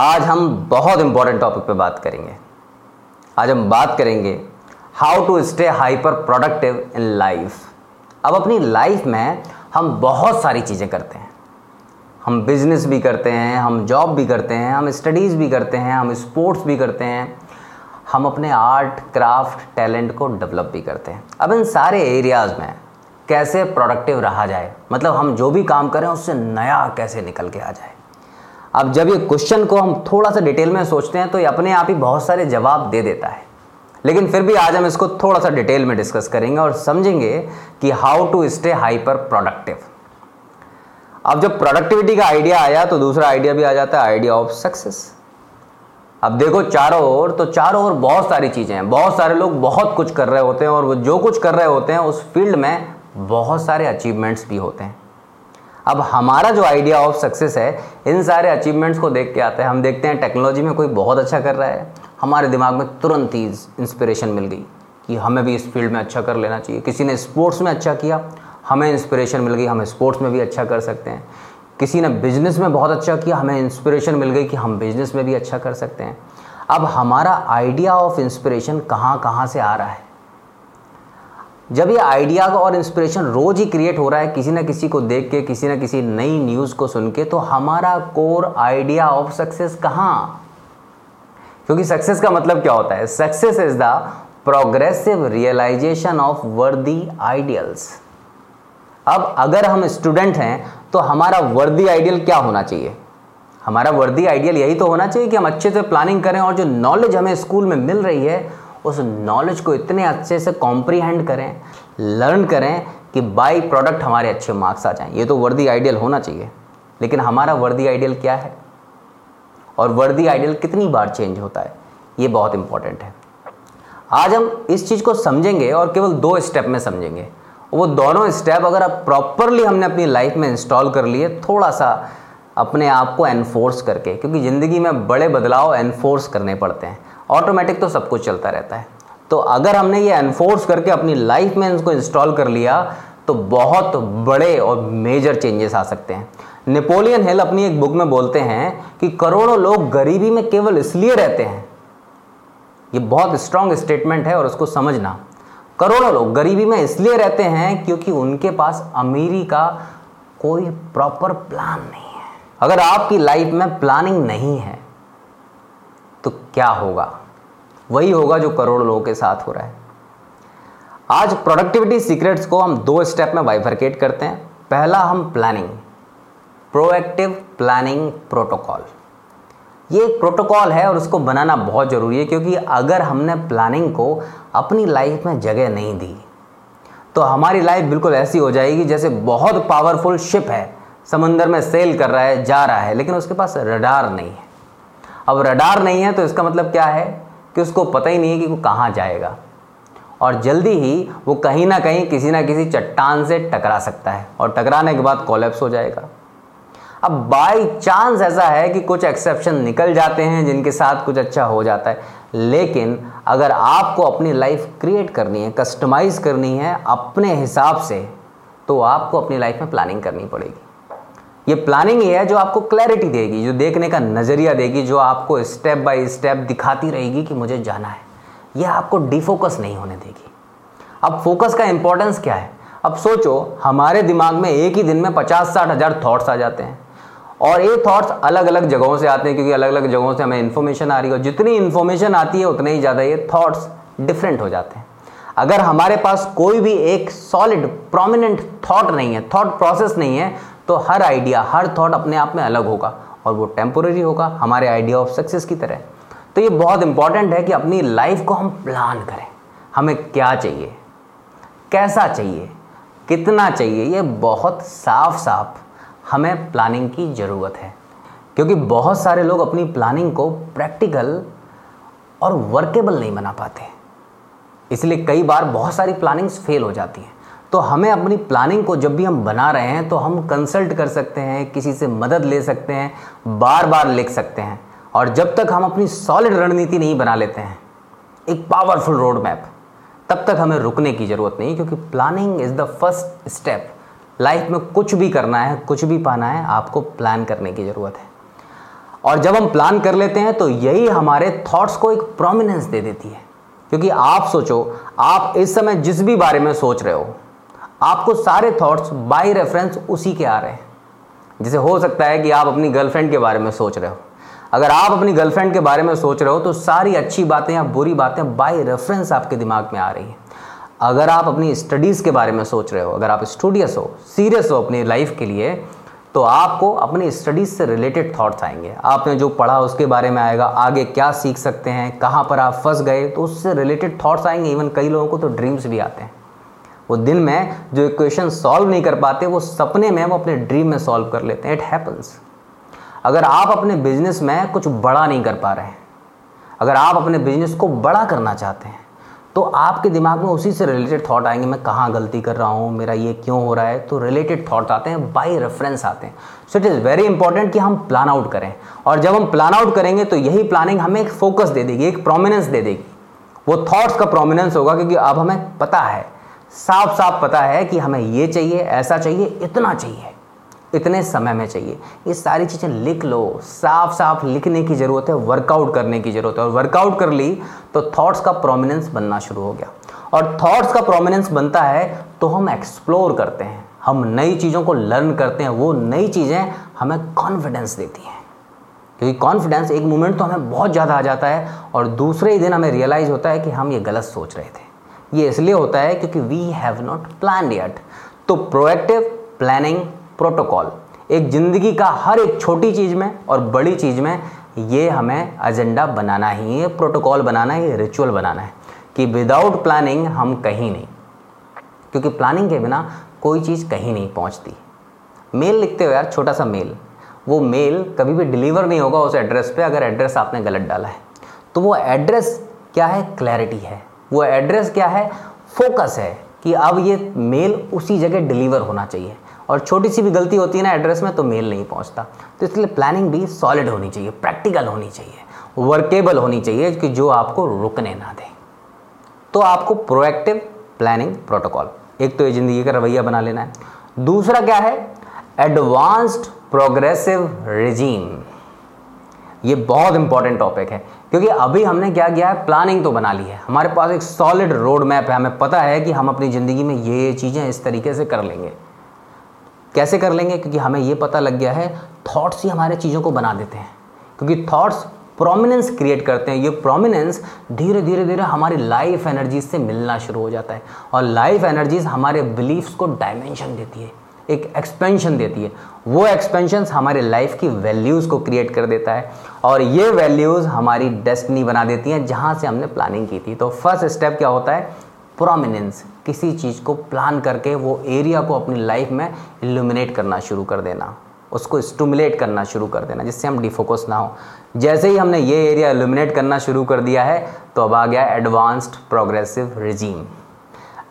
आज हम बहुत इंपॉर्टेंट टॉपिक पे बात करेंगे। आज हम बात करेंगे how to stay hyper productive in life अब अपनी लाइफ में हम बहुत सारी चीज़ें करते हैं। हम बिज़नेस भी करते हैं, हम जॉब भी करते हैं, हम स्टडीज़ भी करते हैं, हम स्पोर्ट्स भी करते हैं। हम अपने आर्ट क्राफ्ट टैलेंट को डेवलप भी करते हैं। अब इन सारे एरियाज़ में कैसे प्रोडक्टिव रहा जाए मतलब हम जो भी काम करें उससे नया कैसे निकल के आ जाए। अब जब ये क्वेश्चन को हम थोड़ा सा डिटेल में सोचते हैं तो ये अपने आप ही बहुत सारे जवाब दे देता है। लेकिन फिर भी आज हम इसको थोड़ा सा डिटेल में डिस्कस करेंगे और समझेंगे कि how to stay hyper productive अब जब प्रोडक्टिविटी का आइडिया आया तो दूसरा आइडिया भी आ जाता है आइडिया ऑफ़ सक्सेस अब देखो, चारों ओर तो चारों ओर बहुत सारी चीज़ें हैं। बहुत सारे लोग बहुत कुछ कर रहे होते हैं और वो जो कुछ कर रहे होते हैं, उस फ़ील्ड में बहुत सारे अचीवमेंट्स भी होते हैं। अब हमारा जो आइडिया ऑफ़ सक्सेस है, इन सारे अचीवमेंट्स को देख के आता है, हम देखते हैं टेक्नोलॉजी में कोई बहुत अच्छा कर रहा है। हमारे दिमाग में तुरंत ही इंस्पिरेशन मिल गई कि हमें भी इस फ़ील्ड में अच्छा कर लेना चाहिए। किसी ने स्पोर्ट्स में अच्छा किया, हमें इंस्पिरेशन मिल गई, हमें स्पोर्ट्स में भी अच्छा कर सकते हैं। किसी ने बिज़नेस में बहुत अच्छा किया, हमें इंस्पिरेशन मिल गई कि हम बिज़नेस में भी अच्छा कर सकते हैं। अब हमारा आइडिया ऑफ़ इंस्पिरेशन कहाँ कहाँ से आ रहा है? जब ये आइडिया और इंस्पिरेशन रोज ही क्रिएट हो रहा है, किसी ना किसी को देख के, किसी ना किसी नई न्यूज़ को सुन के तो हमारा कोर आइडिया ऑफ़ सक्सेस कहाँ? क्योंकि सक्सेस का मतलब क्या होता है? Success is the progressive realisation of worthy ideals अब अगर हम स्टूडेंट हैं तो हमारा वर्दी आइडियल क्या होना चाहिए? हमारा वर्दी आइडियल यही तो होना चाहिए कि हम अच्छे से प्लानिंग करें और जो नॉलेज हमें स्कूल में मिल रही है उस नॉलेज को इतने अच्छे से कॉम्प्रीहेंड करें लर्न करें कि बाई प्रोडक्ट हमारे अच्छे मार्क्स आ जाएँ। ये तो वर्दी आइडियल होना चाहिए। लेकिन हमारा वर्दी आइडियल क्या है? और वर्दी आइडियल कितनी बार चेंज होता है? ये बहुत इंपॉर्टेंट है। आज हम इस चीज़ को समझेंगे और केवल दो स्टेप में समझेंगे। वो दोनों स्टेप अगर आप प्रॉपरली हमने अपनी लाइफ में इंस्टॉल कर लिए थोड़ा सा अपने आप को एनफोर्स करके, क्योंकि ज़िंदगी में बड़े बदलाव एनफोर्स करने पड़ते हैं। ऑटोमेटिक तो सब कुछ चलता रहता है। तो अगर हमने ये एनफोर्स करके अपनी लाइफ में इसको इंस्टॉल कर लिया तो बहुत बड़े और मेजर चेंजेस आ सकते हैं। नेपोलियन हिल अपनी एक बुक में बोलते हैं कि करोड़ों लोग गरीबी में केवल इसलिए रहते हैं। ये बहुत स्ट्रांग स्टेटमेंट है और उसको समझना। करोड़ों लोग गरीबी में इसलिए रहते हैं क्योंकि उनके पास अमीरी का कोई प्रॉपर प्लान नहीं है। अगर आपकी लाइफ में प्लानिंग नहीं है तो क्या होगा? वही होगा जो करोड़ लोगों के साथ हो रहा है। आज प्रोडक्टिविटी सीक्रेट्स को हम दो स्टेप में बाइफरकेट करते हैं। पहला, हम प्लानिंग प्रोएक्टिव प्लानिंग प्रोटोकॉल ये एक प्रोटोकॉल है और उसको बनाना बहुत ज़रूरी है क्योंकि अगर हमने प्लानिंग को अपनी लाइफ में जगह नहीं दी तो हमारी लाइफ बिल्कुल ऐसी हो जाएगी जैसे बहुत पावरफुल शिप है, समंदर में सेल कर रहा है, जा रहा है, लेकिन उसके पास रडार नहीं है। अब रडार नहीं है तो इसका मतलब क्या है? कि उसको पता ही नहीं है कि वो कहाँ जाएगा। और जल्दी ही वो कहीं ना कहीं किसी ना किसी चट्टान से टकरा सकता है और टकराने के बाद कॉलेप्स हो जाएगा। अब बाई चांस ऐसा है कि कुछ एक्सेप्शन निकल जाते हैं जिनके साथ कुछ अच्छा हो जाता है। लेकिन अगर आपको अपनी लाइफ क्रिएट करनी है कस्टमाइज करनी है अपने हिसाब से तो आपको अपनी लाइफ में प्लानिंग करनी पड़ेगी। ये प्लानिंग ही है जो आपको क्लैरिटी देगी, जो देखने का नज़रिया देगी, जो आपको स्टेप बाय स्टेप दिखाती रहेगी कि मुझे जाना है। यह आपको डिफोकस नहीं होने देगी। अब फोकस का इंपॉर्टेंस क्या है? अब सोचो, हमारे दिमाग में एक ही दिन में पचास साठ हज़ार थाट्स आ जाते हैं। और ये थॉट्स अलग अलग जगहों से आते हैं, क्योंकि अलग अलग जगहों से हमें इन्फॉर्मेशन आ रही है, और जितनी इन्फॉर्मेशन आती है, उतने ही ज़्यादा ये थॉट्स डिफरेंट हो जाते हैं। अगर हमारे पास कोई भी एक सॉलिड प्रोमिनेंट थॉट नहीं है थॉट प्रोसेस नहीं है तो हर आइडिया हर थॉट अपने आप में अलग होगा और वो टेम्पोररी होगा, हमारे आइडिया ऑफ़ सक्सेस की तरह। तो ये बहुत इंपॉर्टेंट है कि अपनी लाइफ को हम प्लान करें। हमें क्या चाहिए? कैसा चाहिए? कितना चाहिए? ये बहुत साफ़ साफ़ हमें प्लानिंग की ज़रूरत है। क्योंकि बहुत सारे लोग अपनी प्लानिंग को प्रैक्टिकल और वर्केबल नहीं बना पाते। इसलिए कई बार बहुत सारी प्लानिंग्स फेल हो जाती हैं। तो हमें अपनी प्लानिंग को जब भी हम बना रहे हैं तो हम कंसल्ट कर सकते हैं, किसी से मदद ले सकते हैं बार बार लिख सकते हैं। और जब तक हम अपनी सॉलिड रणनीति नहीं बना लेते हैं, एक पावरफुल रोड मैप तब तक हमें रुकने की ज़रूरत नहीं, क्योंकि planning is the first step life में कुछ भी करना है, कुछ भी पाना है, आपको प्लान करने की ज़रूरत है। और जब हम प्लान कर लेते हैं तो यही हमारे थॉट्स को एक प्रोमिनेंस दे देती है। क्योंकि आप सोचो, आप इस समय जिस भी बारे में सोच रहे हो आपको सारे थॉट्स बाई रेफरेंस उसी के आ रहे हैं। जैसे हो सकता है कि आप अपनी गर्लफ्रेंड के बारे में सोच रहे हो। अगर आप अपनी गर्लफ्रेंड के बारे में सोच रहे हो तो सारी अच्छी बातें या बुरी बातें बाई रेफरेंस आपके दिमाग में आ रही हैं। अगर आप अपनी स्टडीज़ के बारे में सोच रहे हो, अगर आप स्टूडियस हो सीरियस हो अपनी लाइफ के लिए तो आपको अपनी स्टडीज़ से रिलेटेड थॉट्स आएँगे। आपने जो पढ़ा उसके बारे में आएगा, आगे क्या सीख सकते हैं, कहाँ पर आप फंस गए तो उससे रिलेटेड थॉट्स आएँगे। इवन कई लोगों को तो ड्रीम्स भी आते हैं। वो दिन में जो इक्वेशन सॉल्व नहीं कर पाते, वो सपने में वो अपने ड्रीम में सॉल्व कर लेते हैं। इट हैपन्स अगर आप अपने बिज़नेस में कुछ बड़ा नहीं कर पा रहे हैं, अगर आप अपने बिज़नेस को बड़ा करना चाहते हैं तो आपके दिमाग में उसी से रिलेटेड थॉट आएँगे, मैं कहाँ गलती कर रहा हूँ? मेरा ये क्यों हो रहा है? तो रिलेटेड थॉट आते हैं बाई रेफरेंस आते हैं। So it is very important कि हम प्लान आउट करें। और जब हम प्लान आउट करेंगे तो यही प्लानिंग हमें एक फोकस दे देगी, एक प्रोमिनेंस दे देगी। वो थॉट्स का प्रोमिनेंस होगा, क्योंकि अब हमें पता है साफ़ साफ़ पता है कि हमें ये चाहिए, ऐसा चाहिए, इतना चाहिए, इतने समय में चाहिए। ये सारी चीज़ें लिख लो। साफ़ साफ़ लिखने की ज़रूरत है वर्कआउट करने की ज़रूरत है। और वर्कआउट कर ली तो थॉट्स का प्रोमिनेंस बनना शुरू हो गया। और थॉट्स का प्रोमिनेंस बनता है तो हम एक्सप्लोर करते हैं। हम नई चीज़ों को लर्न करते हैं। वो नई चीज़ें हमें कॉन्फिडेंस देती हैं। क्योंकि कॉन्फिडेंस एक मोमेंट तो हमें बहुत ज़्यादा आ जाता है, और दूसरे ही दिन हमें रियलाइज़ होता है कि हम ये गलत सोच रहे थे। ये इसलिए होता है क्योंकि we have not plan yet तो प्रोएक्टिव प्लानिंग प्रोटोकॉल एक ज़िंदगी का हर एक छोटी चीज़ में और बड़ी चीज़ में ये हमें एजेंडा बनाना ही है प्रोटोकॉल बनाना है रिचुअल बनाना है कि विदाउट प्लानिंग हम कहीं नहीं। क्योंकि प्लानिंग के बिना कोई चीज़ कहीं नहीं पहुँचती। मेल लिखते हो यार, छोटा सा मेल। वो मेल कभी भी डिलीवर नहीं होगा उस एड्रेस पे अगर एड्रेस आपने गलत डाला है। तो वो एड्रेस क्या है? क्लैरिटी है। वो एड्रेस क्या है? फोकस है कि अब ये मेल उसी जगह डिलीवर होना चाहिए। और छोटी सी भी गलती होती है ना एड्रेस में तो मेल नहीं पहुँचता। तो इसलिए प्लानिंग भी सॉलिड होनी चाहिए प्रैक्टिकल होनी चाहिए वर्केबल होनी चाहिए कि जो आपको रुकने ना दे। तो आपको प्रोएक्टिव प्लानिंग प्रोटोकॉल एक तो ये ज़िंदगी का रवैया बना लेना है। दूसरा क्या है? एडवांस्ड प्रोग्रेसिव रिजीम ये बहुत इंपॉर्टेंट टॉपिक है। क्योंकि अभी हमने क्या किया है? प्लानिंग तो बना ली है। हमारे पास एक सॉलिड रोड मैप है। हमें पता है कि हम अपनी ज़िंदगी में ये चीज़ें इस तरीके से कर लेंगे। कैसे कर लेंगे? क्योंकि हमें ये पता लग गया है थॉट्स ही हमारे चीज़ों को बना देते हैं। क्योंकि थॉट्स प्रोमिनेंस क्रिएट करते हैं। ये प्रोमिनेंस धीरे धीरे धीरे हमारी लाइफ एनर्जीज से मिलना शुरू हो जाता है। और लाइफ एनर्जीज हमारे बिलीफ्स को डायमेंशन देती है। एक एक्सपेंशन देती है। वो एक्सपेंशन हमारे लाइफ की वैल्यूज़ को क्रिएट कर देता है और ये वैल्यूज़ हमारी डेस्टिनी बना देती हैं, जहाँ से हमने प्लानिंग की थी। तो फ़र्स्ट स्टेप क्या होता है? प्रोमिनेंस किसी चीज़ को प्लान करके वो एरिया को अपनी लाइफ में इल्यूमिनेट करना शुरू कर देना। उसको स्टूमुलेट करना शुरू कर देना, जिससे हम डिफोकस ना हो। जैसे ही हमने ये एरिया इल्यूमिनेट करना शुरू कर दिया है तो अब आ गया advanced progressive regime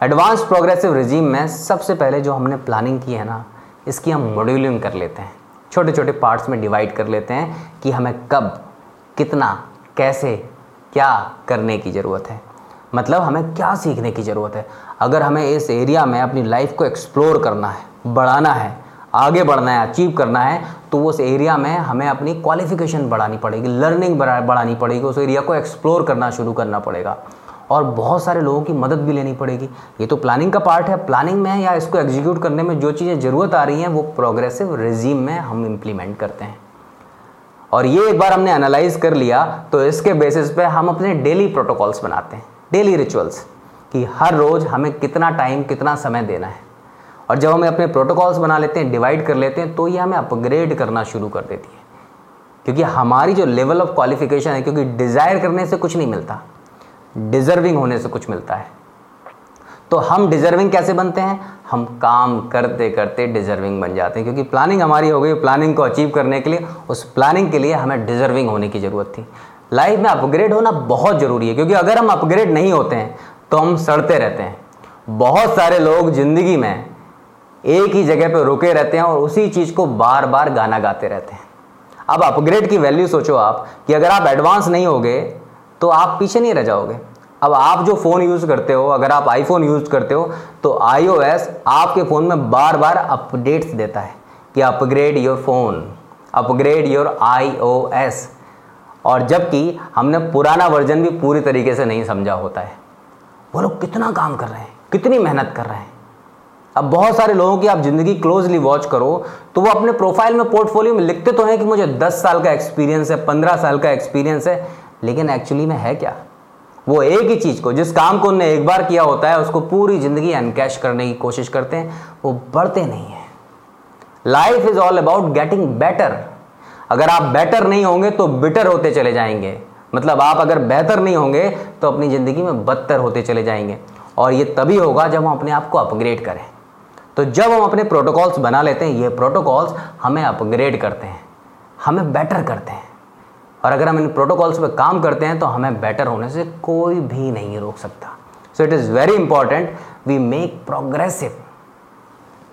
advance progressive regime में सबसे पहले जो हमने प्लानिंग की है ना, इसकी हम मॉड्यूलिंग कर लेते हैं। छोटे छोटे पार्ट्स में डिवाइड कर लेते हैं कि हमें कब, कितना, कैसे, क्या करने की ज़रूरत है। मतलब हमें क्या सीखने की ज़रूरत है। अगर हमें इस एरिया में अपनी लाइफ को एक्सप्लोर करना है, बढ़ाना है, आगे बढ़ना है, अचीव करना है तो उस एरिया में हमें अपनी क्वालिफिकेशन बढ़ानी पड़ेगी लर्निंग बढ़ानी पड़ेगी, उस एरिया को एक्सप्लोर करना शुरू करना पड़ेगा। और बहुत सारे लोगों की मदद भी लेनी पड़ेगी। ये तो प्लानिंग का पार्ट है। प्लानिंग में या इसको एग्जीक्यूट करने में जो चीज़ें ज़रूरत आ रही हैं, वो प्रोग्रेसिव रिजीम में हम इम्प्लीमेंट करते हैं। और ये एक बार हमने एनालाइज कर लिया तो इसके बेसिस पे हम अपने डेली प्रोटोकॉल्स बनाते हैं। डेली रिचुअल्स कि हर रोज़ हमें कितना टाइम कितना समय देना है। और जब हमें अपने प्रोटोकॉल्स बना लेते हैं डिवाइड कर लेते हैं तो ये हमें अपग्रेड करना शुरू कर देती है। क्योंकि हमारी जो लेवल ऑफ़ क्वालिफिकेशन है, क्योंकि डिज़ायर करने से कुछ नहीं मिलता। डिजर्विंग होने से कुछ मिलता है। तो हम डिजर्विंग कैसे बनते हैं? हम काम करते करते डिजर्विंग बन जाते हैं, क्योंकि प्लानिंग हमारी हो गई, प्लानिंग को अचीव करने के लिए, उस प्लानिंग के लिए हमें डिजर्विंग होने की ज़रूरत थी। लाइफ में अपग्रेड होना बहुत ज़रूरी है, क्योंकि अगर हम अपग्रेड नहीं होते हैं तो हम सड़ते रहते हैं। बहुत सारे लोग ज़िंदगी में एक ही जगह पर रुके रहते हैं और उसी चीज़ को बार बार गाना गाते रहते हैं। अब अपग्रेड की वैल्यू सोचो आप, कि अगर आप एडवांस नहीं होगे तो आप पीछे नहीं रह जाओगे। अब आप जो फ़ोन यूज़ करते हो, अगर आप आईफोन यूज़ करते हो तो आईओएस आपके फ़ोन में बार बार अपडेट्स देता है कि upgrade your phone upgrade your I O S और जबकि हमने पुराना वर्जन भी पूरी तरीके से नहीं समझा होता है। वो लोग कितना काम कर रहे हैं, कितनी मेहनत कर रहे हैं। अब बहुत सारे लोगों की आप ज़िंदगी क्लोजली वॉच करो तो वो अपने प्रोफ़ाइल में पोर्टफोलियो में लिखते तो हैं कि मुझे 10 साल का एक्सपीरियंस है 15 साल का एक्सपीरियंस है लेकिन एक्चुअली में है क्या? वो एक ही चीज़ को, जिस काम को उनने एक बार किया होता है, उसको पूरी ज़िंदगी अनकैश करने की कोशिश करते हैं, वो बढ़ते नहीं हैं। Life is all about getting better अगर आप बेटर नहीं होंगे तो बिटर होते चले जाएँगे। मतलब आप अगर बेहतर नहीं होंगे तो अपनी ज़िंदगी में बदतर होते चले जाएँगे। और ये तभी होगा जब हम अपने आप को अपग्रेड करें। तो जब हम अपने प्रोटोकॉल्स बना लेते हैं, ये प्रोटोकॉल्स हमें अपग्रेड करते हैं। हमें बेटर करते हैं। और अगर हम इन प्रोटोकॉल्स पर काम करते हैं तो हमें बेटर होने से कोई भी नहीं रोक सकता। So it is very important we make progressive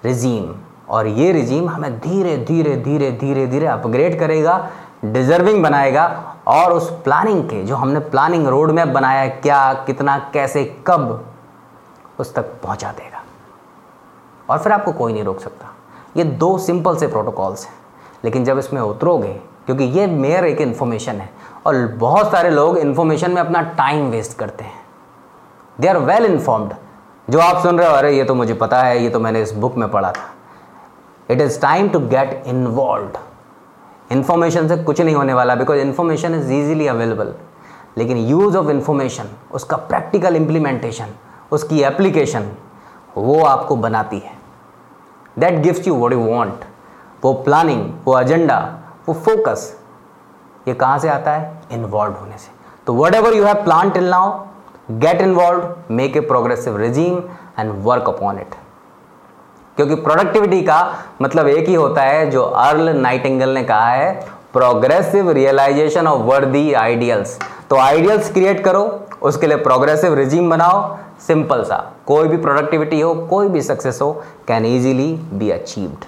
regime और ये रिजीम हमें धीरे धीरे धीरे धीरे धीरे अपग्रेड करेगा डिजर्विंग बनाएगा और उस प्लानिंग के, जो हमने प्लानिंग रोड मैप बनाया, क्या, कितना, कैसे, कब, उस तक पहुँचा देगा। और फिर आपको कोई नहीं रोक सकता। ये दो सिंपल से प्रोटोकॉल्स हैं। लेकिन जब इसमें उतरोगे क्योंकि ये मेयर एक इन्फॉर्मेशन है और बहुत सारे लोग इन्फॉर्मेशन में अपना टाइम वेस्ट करते हैं। दे आर वेल इन्फॉर्म्ड जो आप सुन रहे हो, अरे ये तो मुझे पता है, ये तो मैंने इस बुक में पढ़ा था। It is time to get involve information से कुछ नहीं होने वाला because information is easily available लेकिन यूज़ ऑफ़ इन्फॉर्मेशन उसका प्रैक्टिकल इम्प्लीमेंटेशन उसकी एप्लीकेशन वो आपको बनाती है। That gives you what you want वो प्लानिंग वो एजेंडा वो फोकस ये कहाँ से आता है? इन्वॉल्व होने से। तो whatever you have plan till now get involve make a progressive regime and work upon it क्योंकि प्रोडक्टिविटी का मतलब एक ही होता है जो अर्ल नाइटिंगल ने कहा है progressive realisation of worthy ideals तो आइडियल्स क्रिएट करो, उसके लिए प्रोग्रेसिव रिजीम बनाओ सिंपल सा। कोई भी प्रोडक्टिविटी हो, कोई भी सक्सेस हो can easily be achieved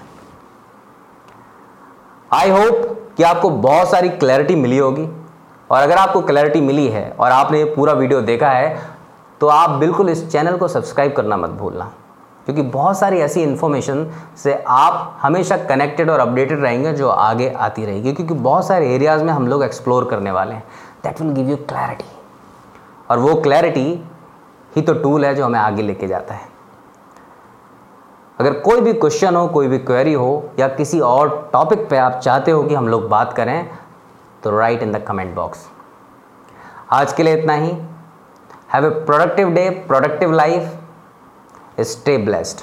I hope कि आपको बहुत सारी क्लैरिटी मिली होगी। और अगर आपको क्लैरिटी मिली है और आपने ये पूरा वीडियो देखा है तो आप बिल्कुल इस चैनल को सब्सक्राइब करना मत भूलना। क्योंकि बहुत सारी ऐसी इन्फॉर्मेशन से आप हमेशा कनेक्टेड और अपडेटेड रहेंगे जो आगे आती रहेगी। क्योंकि बहुत सारे एरियाज़ में हम लोग एक्सप्लोर करने वाले हैं। That will give you clarity और वो क्लैरिटी ही तो टूल है जो हमें आगे लेके जाता है। अगर कोई भी क्वेश्चन हो, कोई भी क्वेरी हो, या किसी और टॉपिक पे आप चाहते हो कि हम लोग बात करें तो write in the comment box आज के लिए इतना ही. Have a productive day productive life stay blessed